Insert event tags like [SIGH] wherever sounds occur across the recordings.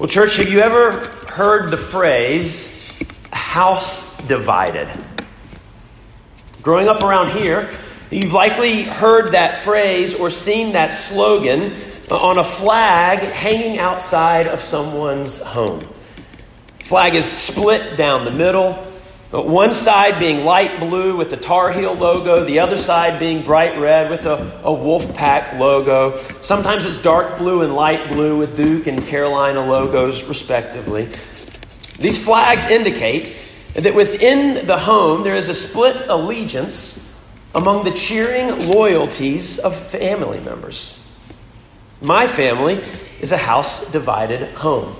Well, church, have you ever heard the phrase house divided? Growing up around here, you've likely heard that phrase or seen that slogan on a flag hanging outside of someone's home. Flag is split down the middle. One side being light blue with the Tar Heel logo, the other side being bright red with a, a Wolfpack logo. Sometimes it's dark blue and light blue with Duke and Carolina logos, respectively. These flags indicate that within the home there is a split allegiance among the cheering loyalties of family members. My family is a house divided home.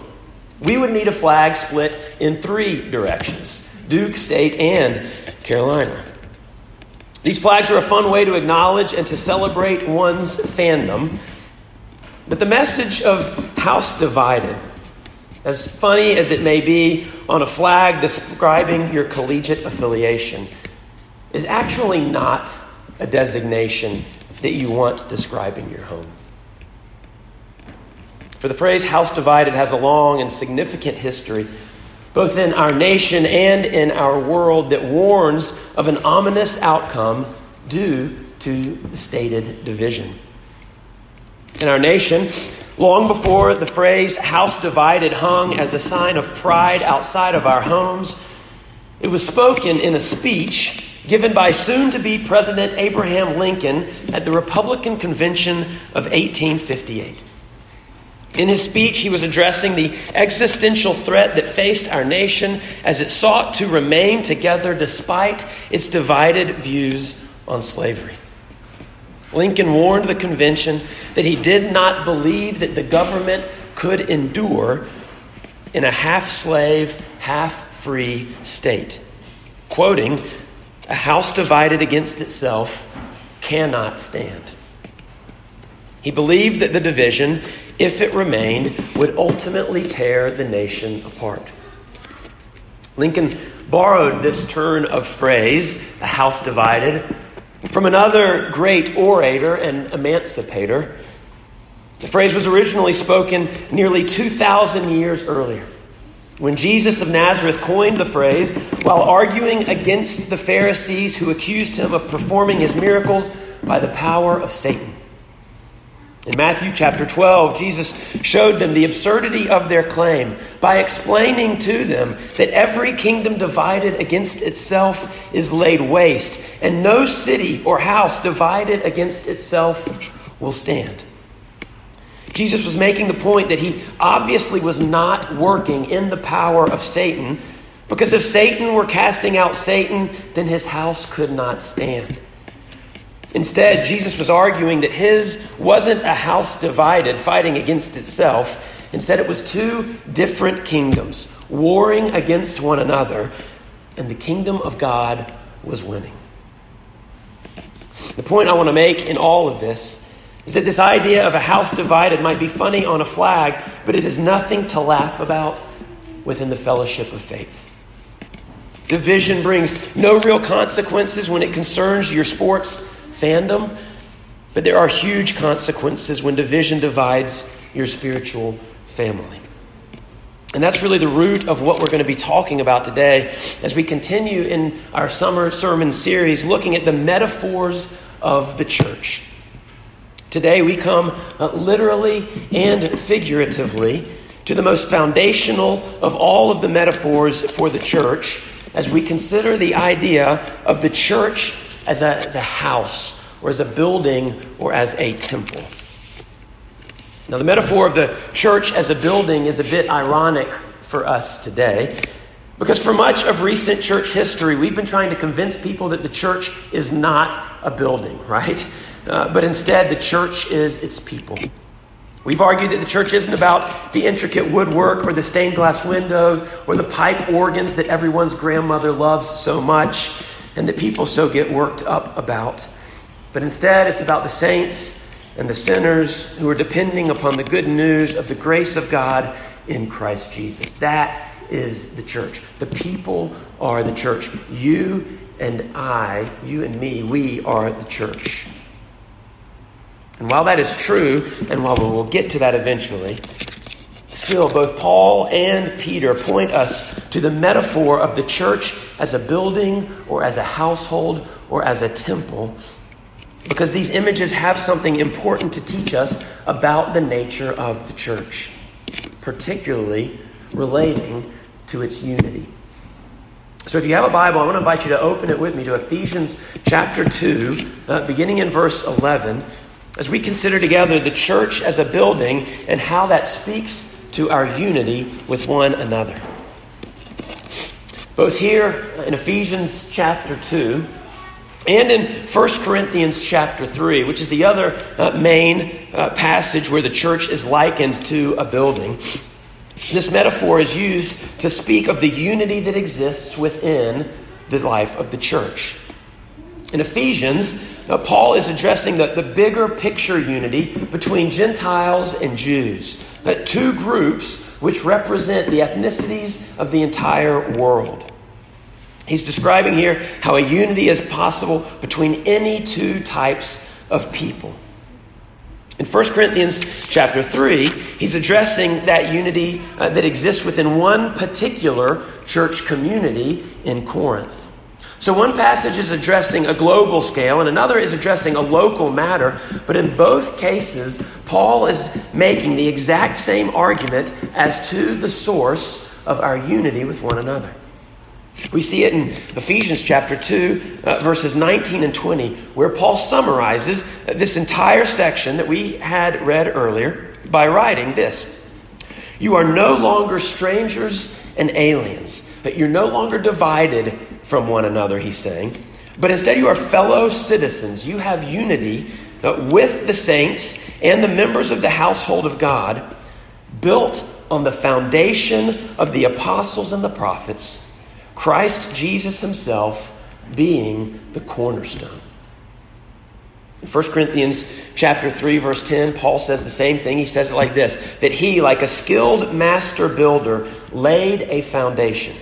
We would need a flag split in three directions. Duke, State, and Carolina. These flags are a fun way to acknowledge and to celebrate one's fandom. But the message of House Divided, as funny as it may be on a flag describing your collegiate affiliation, is actually not a designation that you want describing your home. For the phrase house divided has a long and significant history both in our nation and in our world, that warns of an ominous outcome due to the stated division. In our nation, long before the phrase house divided hung as a sign of pride outside of our homes, it was spoken in a speech given by soon to be President Abraham Lincoln at the Republican Convention of 1858. In his speech, he was addressing the existential threat that faced our nation as it sought to remain together despite its divided views on slavery. Lincoln warned the convention that he did not believe that the government could endure in a half slave, half free state. Quoting, A house divided against itself cannot stand. He believed that the division if it remained, would ultimately tear the nation apart. Lincoln borrowed this turn of phrase, a house divided, from another great orator and emancipator. The phrase was originally spoken nearly 2,000 years earlier when Jesus of Nazareth coined the phrase while arguing against the Pharisees who accused him of performing his miracles by the power of Satan. In Matthew chapter 12, Jesus showed them the absurdity of their claim by explaining to them that every kingdom divided against itself is laid waste, and no city or house divided against itself will stand. Jesus was making the point that he obviously was not working in the power of Satan, because if Satan were casting out Satan, then his house could not stand. Instead, Jesus was arguing that his wasn't a house divided, fighting against itself. Instead, it was two different kingdoms warring against one another, and the kingdom of God was winning. The point I want to make in all of this is that this idea of a house divided might be funny on a flag, but it is nothing to laugh about within the fellowship of faith. Division brings no real consequences when it concerns your sports fandom, but there are huge consequences when division divides your spiritual family. And that's really the root of what we're going to be talking about today as we continue in our summer sermon series looking at the metaphors of the church. Today we come uh, literally and figuratively to the most foundational of all of the metaphors for the church as we consider the idea of the church as a, as a house or as a building or as a temple. Now, the metaphor of the church as a building is a bit ironic for us today because for much of recent church history, we've been trying to convince people that the church is not a building, [LAUGHS] right? Uh, but instead, the church is its people. We've argued that the church isn't about the intricate woodwork or the stained glass window or the pipe organs that everyone's grandmother loves so much and that people so get worked up about. But instead, it's about the saints and the sinners who are depending upon the good news of the grace of God in Christ Jesus. That is the church. The people are the church. You and I, you and me, we are the church. And while that is true, and while we will get to that eventually, Still, both Paul and Peter point us to the metaphor of the church as a building or as a household or as a temple because these images have something important to teach us about the nature of the church, particularly relating to its unity. So, if you have a Bible, I want to invite you to open it with me to Ephesians chapter 2, uh, beginning in verse 11, as we consider together the church as a building and how that speaks to our unity with one another. Both here in Ephesians chapter 2 and in 1 Corinthians chapter 3, which is the other uh, main uh, passage where the church is likened to a building, this metaphor is used to speak of the unity that exists within the life of the church. In Ephesians, uh, Paul is addressing the, the bigger picture unity between Gentiles and Jews, uh, two groups which represent the ethnicities of the entire world. He's describing here how a unity is possible between any two types of people. In 1 Corinthians chapter 3, he's addressing that unity uh, that exists within one particular church community in Corinth. So, one passage is addressing a global scale, and another is addressing a local matter. But in both cases, Paul is making the exact same argument as to the source of our unity with one another. We see it in Ephesians chapter 2, uh, verses 19 and 20, where Paul summarizes this entire section that we had read earlier by writing this You are no longer strangers and aliens, but you're no longer divided from one another, he's saying, but instead you are fellow citizens. You have unity with the saints and the members of the household of God, built on the foundation of the apostles and the prophets Christ Jesus himself being the cornerstone. In 1 Corinthians chapter 3 verse 10, Paul says the same thing. He says it like this, that he like a skilled master builder laid a foundation.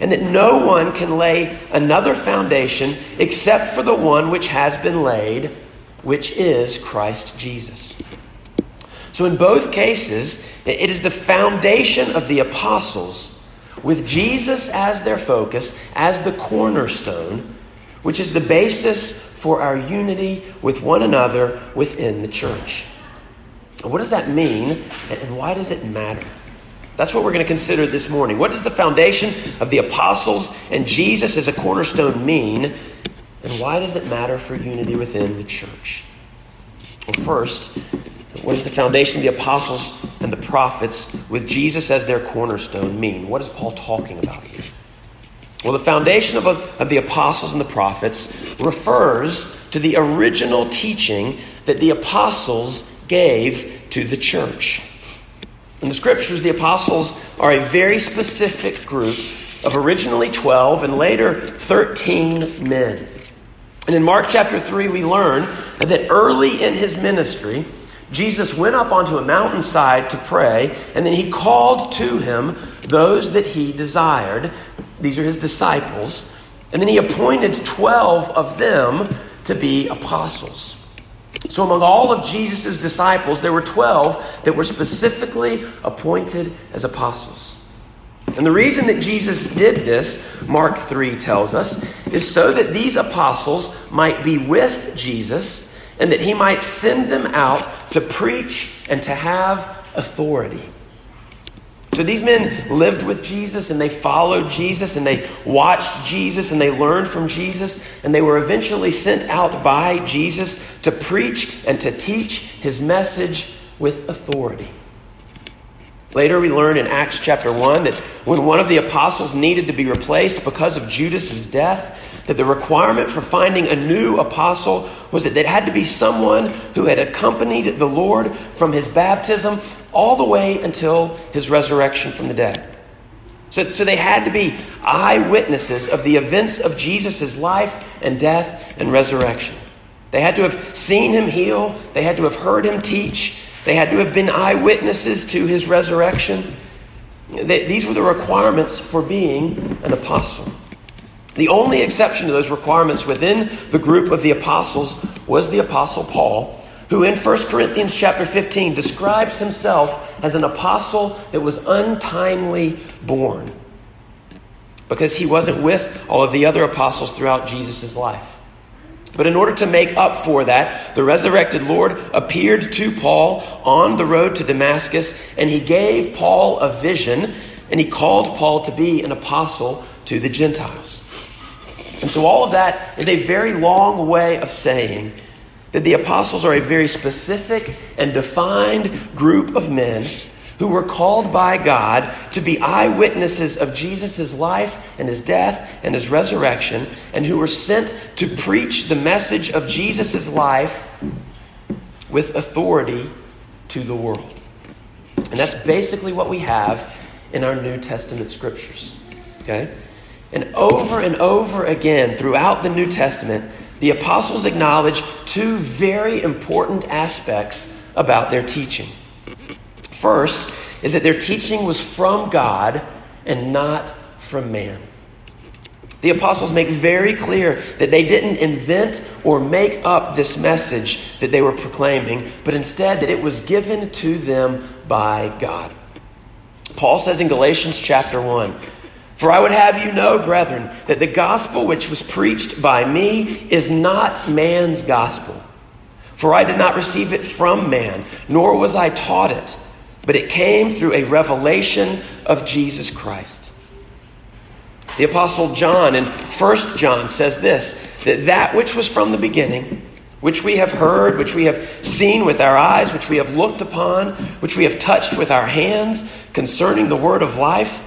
And that no one can lay another foundation except for the one which has been laid, which is Christ Jesus. So in both cases, it is the foundation of the apostles with Jesus as their focus, as the cornerstone, which is the basis for our unity with one another within the church. What does that mean, and why does it matter? That's what we're going to consider this morning. What does the foundation of the apostles and Jesus as a cornerstone mean, and why does it matter for unity within the church? Well, first, what does the foundation of the apostles and the prophets with Jesus as their cornerstone mean? What is Paul talking about here? Well, the foundation of, of the apostles and the prophets refers to the original teaching that the apostles gave to the church. In the scriptures, the apostles are a very specific group of originally 12 and later 13 men. And in Mark chapter 3, we learn that early in his ministry, Jesus went up onto a mountainside to pray, and then he called to him those that he desired. These are his disciples. And then he appointed 12 of them to be apostles. So, among all of Jesus' disciples, there were 12 that were specifically appointed as apostles. And the reason that Jesus did this, Mark 3 tells us, is so that these apostles might be with Jesus and that he might send them out to preach and to have authority. So these men lived with Jesus and they followed Jesus and they watched Jesus and they learned from Jesus and they were eventually sent out by Jesus to preach and to teach his message with authority. Later, we learn in Acts chapter 1 that when one of the apostles needed to be replaced because of Judas's death, that the requirement for finding a new apostle was that it had to be someone who had accompanied the Lord from his baptism all the way until his resurrection from the dead. So, so they had to be eyewitnesses of the events of Jesus' life and death and resurrection. They had to have seen him heal, they had to have heard him teach, they had to have been eyewitnesses to his resurrection. They, these were the requirements for being an apostle. The only exception to those requirements within the group of the apostles was the apostle Paul, who in 1 Corinthians chapter 15 describes himself as an apostle that was untimely born because he wasn't with all of the other apostles throughout Jesus' life. But in order to make up for that, the resurrected Lord appeared to Paul on the road to Damascus, and he gave Paul a vision, and he called Paul to be an apostle to the Gentiles. And so, all of that is a very long way of saying that the apostles are a very specific and defined group of men who were called by God to be eyewitnesses of Jesus' life and his death and his resurrection, and who were sent to preach the message of Jesus' life with authority to the world. And that's basically what we have in our New Testament scriptures. Okay? And over and over again throughout the New Testament, the apostles acknowledge two very important aspects about their teaching. First is that their teaching was from God and not from man. The apostles make very clear that they didn't invent or make up this message that they were proclaiming, but instead that it was given to them by God. Paul says in Galatians chapter 1 For I would have you know, brethren, that the gospel which was preached by me is not man's gospel. For I did not receive it from man, nor was I taught it but it came through a revelation of Jesus Christ. The Apostle John in 1 John says this that that which was from the beginning, which we have heard, which we have seen with our eyes, which we have looked upon, which we have touched with our hands concerning the word of life,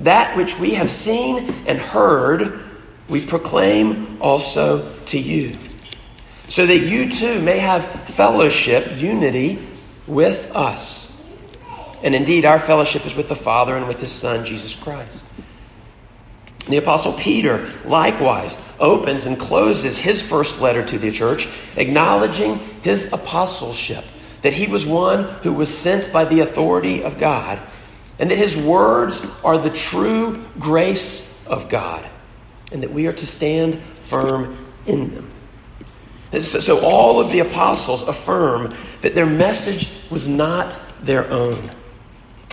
that which we have seen and heard, we proclaim also to you, so that you too may have fellowship, unity with us. And indeed, our fellowship is with the Father and with His Son, Jesus Christ. The Apostle Peter likewise opens and closes his first letter to the church, acknowledging his apostleship, that he was one who was sent by the authority of God, and that his words are the true grace of God, and that we are to stand firm in them. So, all of the apostles affirm that their message was not their own.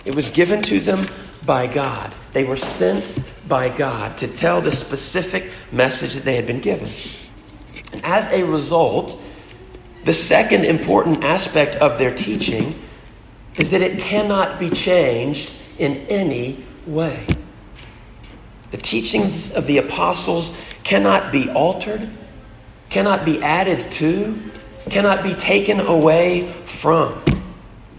It was given to them by God. They were sent by God to tell the specific message that they had been given. And as a result, the second important aspect of their teaching is that it cannot be changed in any way. The teachings of the apostles cannot be altered, cannot be added to, cannot be taken away from.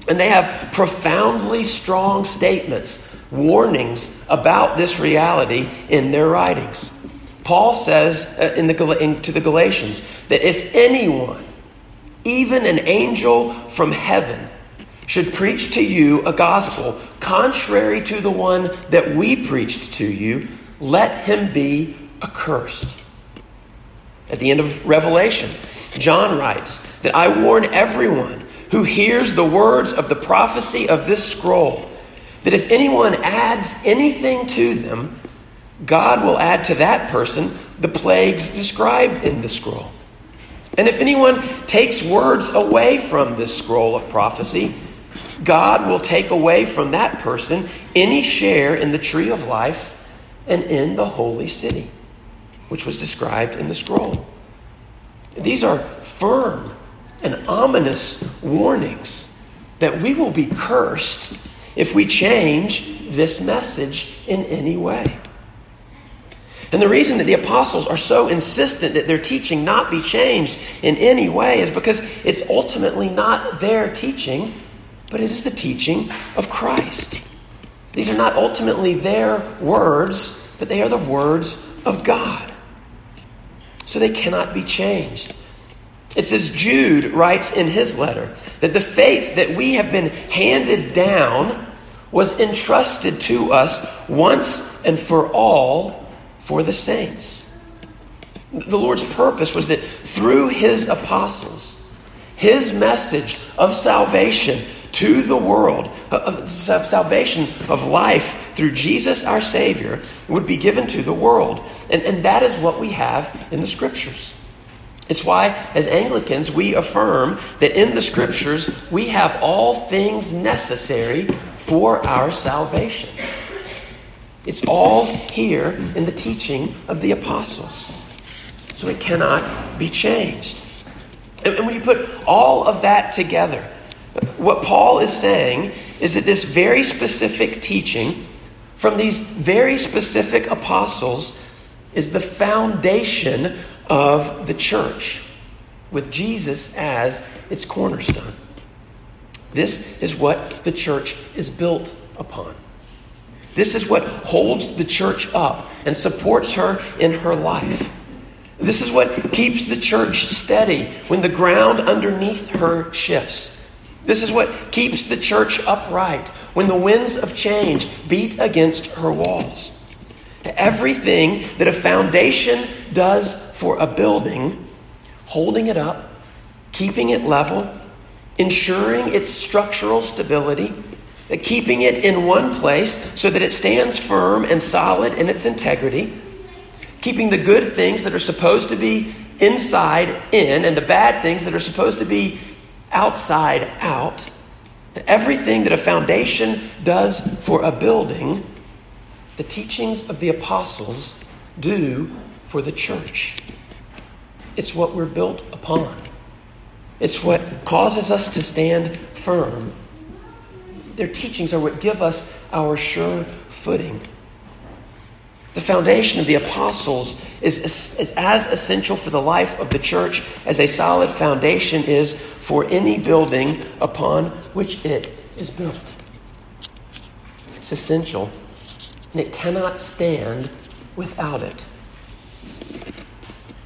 And they have profoundly strong statements, warnings about this reality in their writings. Paul says uh, in the, in, to the Galatians that if anyone, even an angel from heaven, should preach to you a gospel contrary to the one that we preached to you, let him be accursed. At the end of Revelation, John writes that I warn everyone who hears the words of the prophecy of this scroll, that if anyone adds anything to them, God will add to that person the plagues described in the scroll. And if anyone takes words away from this scroll of prophecy, God will take away from that person any share in the tree of life and in the holy city, which was described in the scroll. These are firm and ominous warnings that we will be cursed if we change this message in any way. And the reason that the apostles are so insistent that their teaching not be changed in any way is because it's ultimately not their teaching, but it is the teaching of Christ. These are not ultimately their words, but they are the words of God. So they cannot be changed. It says, Jude writes in his letter that the faith that we have been handed down was entrusted to us once and for all for the saints. The Lord's purpose was that through his apostles, his message of salvation to the world, uh, of salvation of life through Jesus our Savior, would be given to the world. And, and that is what we have in the Scriptures. It's why, as Anglicans, we affirm that in the Scriptures we have all things necessary for our salvation. It's all here in the teaching of the apostles. So it cannot be changed. And when you put all of that together, what Paul is saying is that this very specific teaching from these very specific apostles is the foundation of the church, with Jesus as its cornerstone. This is what the church is built upon. This is what holds the church up and supports her in her life. This is what keeps the church steady when the ground underneath her shifts. This is what keeps the church upright when the winds of change beat against her walls. Everything that a foundation does for a building, holding it up, keeping it level, ensuring its structural stability, keeping it in one place so that it stands firm and solid in its integrity, keeping the good things that are supposed to be inside in and the bad things that are supposed to be outside out. Everything that a foundation does for a building, the teachings of the apostles do for the church. It's what we're built upon. It's what causes us to stand firm. Their teachings are what give us our sure footing. The foundation of the apostles is, is as essential for the life of the church as a solid foundation is for any building upon which it is built. It's essential, and it cannot stand without it.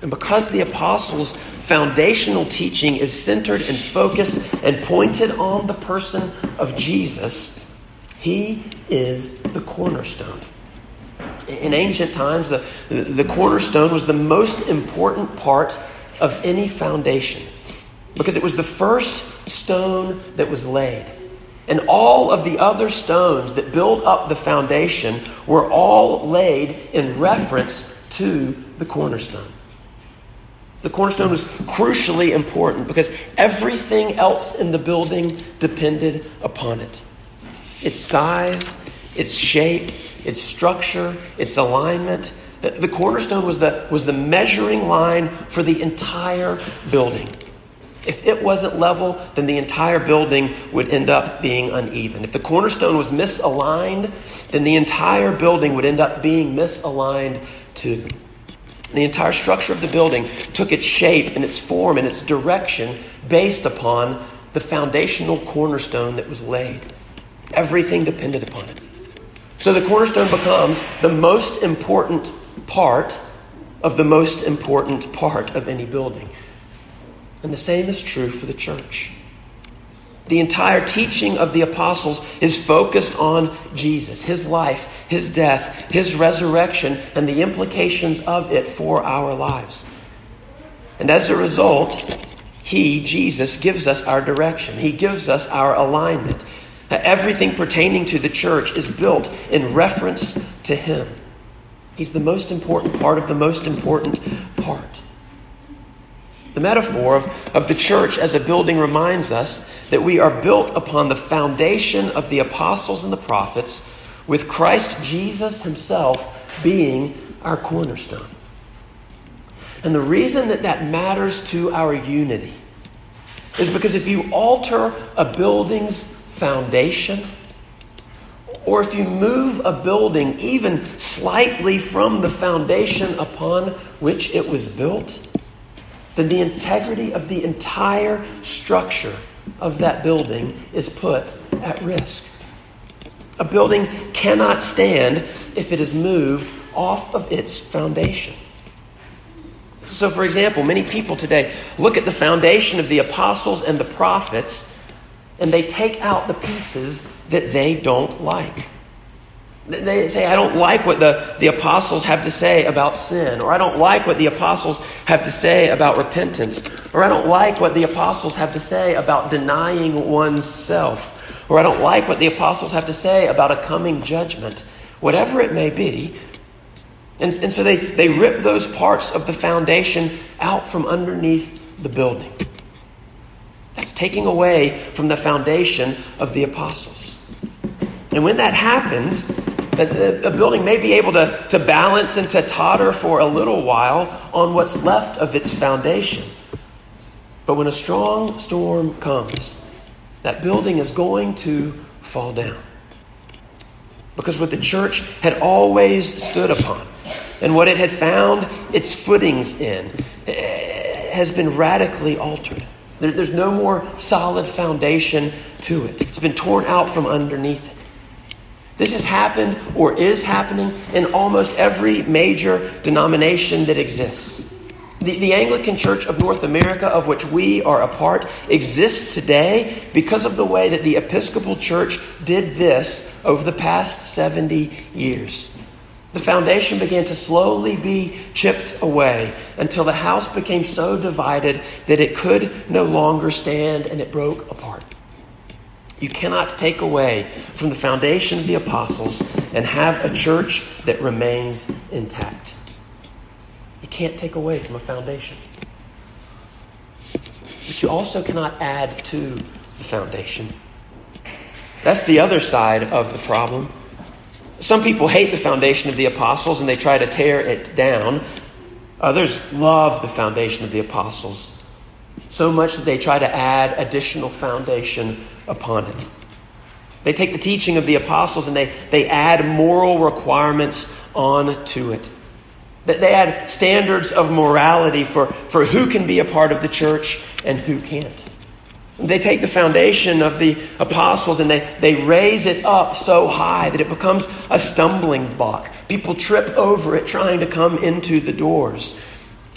And because the apostles' foundational teaching is centered and focused and pointed on the person of Jesus, he is the cornerstone in ancient times, the, the cornerstone was the most important part of any foundation because it was the first stone that was laid. And all of the other stones that build up the foundation were all laid in reference to the cornerstone. The cornerstone was crucially important because everything else in the building depended upon it its size, its shape, its structure, its alignment. The cornerstone was the, was the measuring line for the entire building. If it wasn't level, then the entire building would end up being uneven. If the cornerstone was misaligned, then the entire building would end up being misaligned too. The entire structure of the building took its shape and its form and its direction based upon the foundational cornerstone that was laid. Everything depended upon it. So the cornerstone becomes the most important part of the most important part of any building. And the same is true for the church. The entire teaching of the apostles is focused on Jesus, his life, his death, his resurrection, and the implications of it for our lives. And as a result, he, Jesus, gives us our direction. He gives us our alignment. Everything pertaining to the church is built in reference to Him. He's the most important part of the most important part. The metaphor of, of the church as a building reminds us that we are built upon the foundation of the apostles and the prophets, with Christ Jesus Himself being our cornerstone. And the reason that that matters to our unity is because if you alter a building's foundation, or if you move a building even slightly from the foundation upon which it was built, then the integrity of the entire structure of that building is put at risk. A building cannot stand if it is moved off of its foundation. So, for example, many people today look at the foundation of the apostles and the prophets and they take out the pieces that they don't like. They say, I don't like what the, the apostles have to say about sin, or I don't like what the apostles have to say about repentance, or I don't like what the apostles have to say about denying oneself, or I don't like what the apostles have to say about a coming judgment. Whatever it may be, And, and so they, they rip those parts of the foundation out from underneath the building. That's taking away from the foundation of the apostles. And when that happens, a, a building may be able to, to balance and to totter for a little while on what's left of its foundation. But when a strong storm comes, that building is going to fall down. Because what the church had always stood upon and what it had found its footings in eh, has been radically altered. there's no more solid foundation to it, it's been torn out from underneath it. This has happened or is happening in almost every major denomination that exists. The, the, Anglican Church of North America, of which we are a part, exists today because of the way that the Episcopal Church did this over the past 70 years. The foundation began to slowly be chipped away until the house became so divided that it could no longer stand and it broke apart. You cannot take away from the foundation of the apostles and have a church that remains intact You can't take away from a foundation. But you also cannot add to the foundation. That's the other side of the problem. Some people hate the foundation of the apostles and they try to tear it down. Others love the foundation of the apostles so much that they try to add additional foundation upon it. They take the teaching of the apostles and they, they add moral requirements onto it. They add standards of morality for, for who can be a part of the church and who can't. They take the foundation of the apostles and they, they raise it up so high that it becomes a stumbling block. People trip over it trying to come into the doors.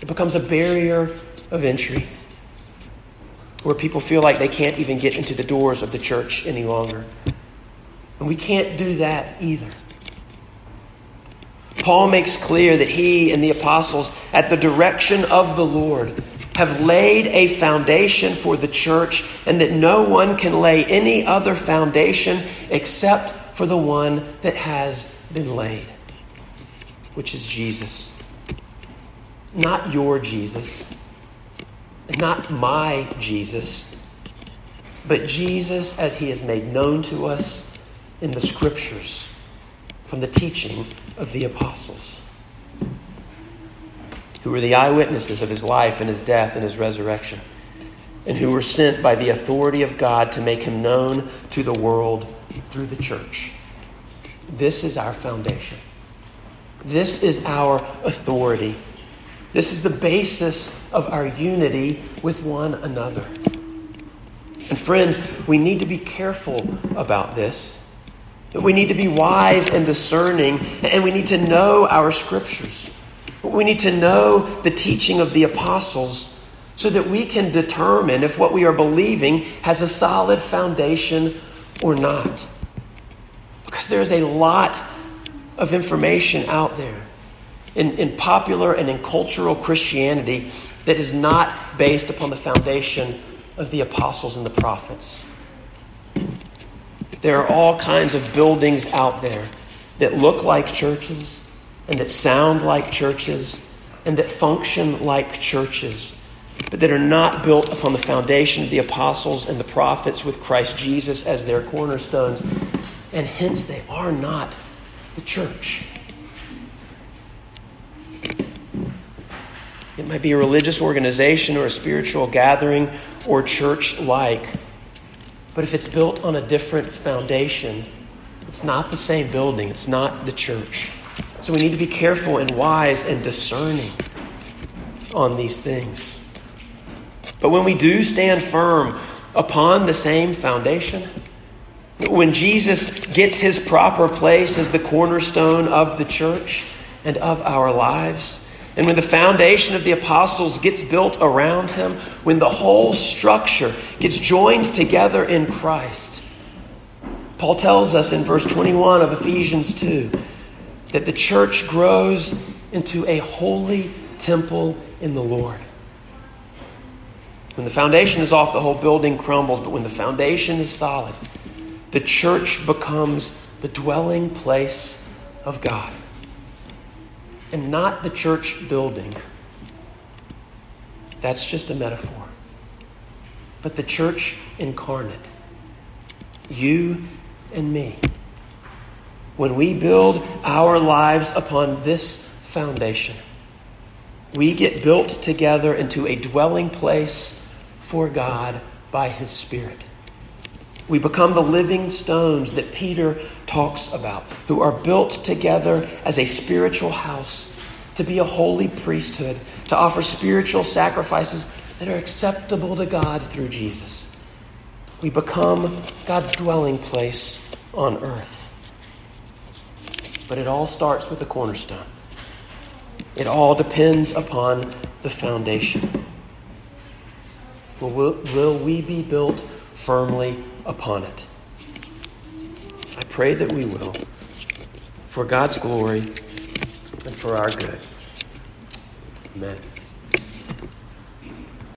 It becomes a barrier of entry where people feel like they can't even get into the doors of the church any longer. And we can't do that either. Paul makes clear that he and the apostles, at the direction of the Lord, have laid a foundation for the church, and that no one can lay any other foundation except for the one that has been laid, which is Jesus. Not your Jesus, not my Jesus, but Jesus as he is made known to us in the scriptures from the teaching of the apostles, who were the eyewitnesses of his life and his death and his resurrection, and who were sent by the authority of God to make him known to the world through the church. This is our foundation. This is our authority. This is the basis of our unity with one another. And friends, we need to be careful about this we need to be wise and discerning, and we need to know our scriptures. We need to know the teaching of the apostles so that we can determine if what we are believing has a solid foundation or not. Because there's a lot of information out there in, in popular and in cultural Christianity that is not based upon the foundation of the apostles and the prophets. There are all kinds of buildings out there that look like churches and that sound like churches and that function like churches, but that are not built upon the foundation of the apostles and the prophets with Christ Jesus as their cornerstones, and hence they are not the church. It might be a religious organization or a spiritual gathering or church like. But if it's built on a different foundation, it's not the same building, it's not the church. So we need to be careful and wise and discerning on these things. But when we do stand firm upon the same foundation, when Jesus gets his proper place as the cornerstone of the church and of our lives, and when the foundation of the apostles gets built around him, when the whole structure gets joined together in Christ, Paul tells us in verse 21 of Ephesians 2 that the church grows into a holy temple in the Lord. When the foundation is off, the whole building crumbles, but when the foundation is solid, the church becomes the dwelling place of God. And not the church building. That's just a metaphor. But the church incarnate, you and me. When we build our lives upon this foundation, we get built together into a dwelling place for God by His Spirit. We become the living stones that Peter talks about, who are built together as a spiritual house to be a holy priesthood, to offer spiritual sacrifices that are acceptable to God through Jesus. We become God's dwelling place on earth. But it all starts with the cornerstone. It all depends upon the foundation. Will, will we be built firmly upon it? I pray that we will, for God's glory and for our good. Amen.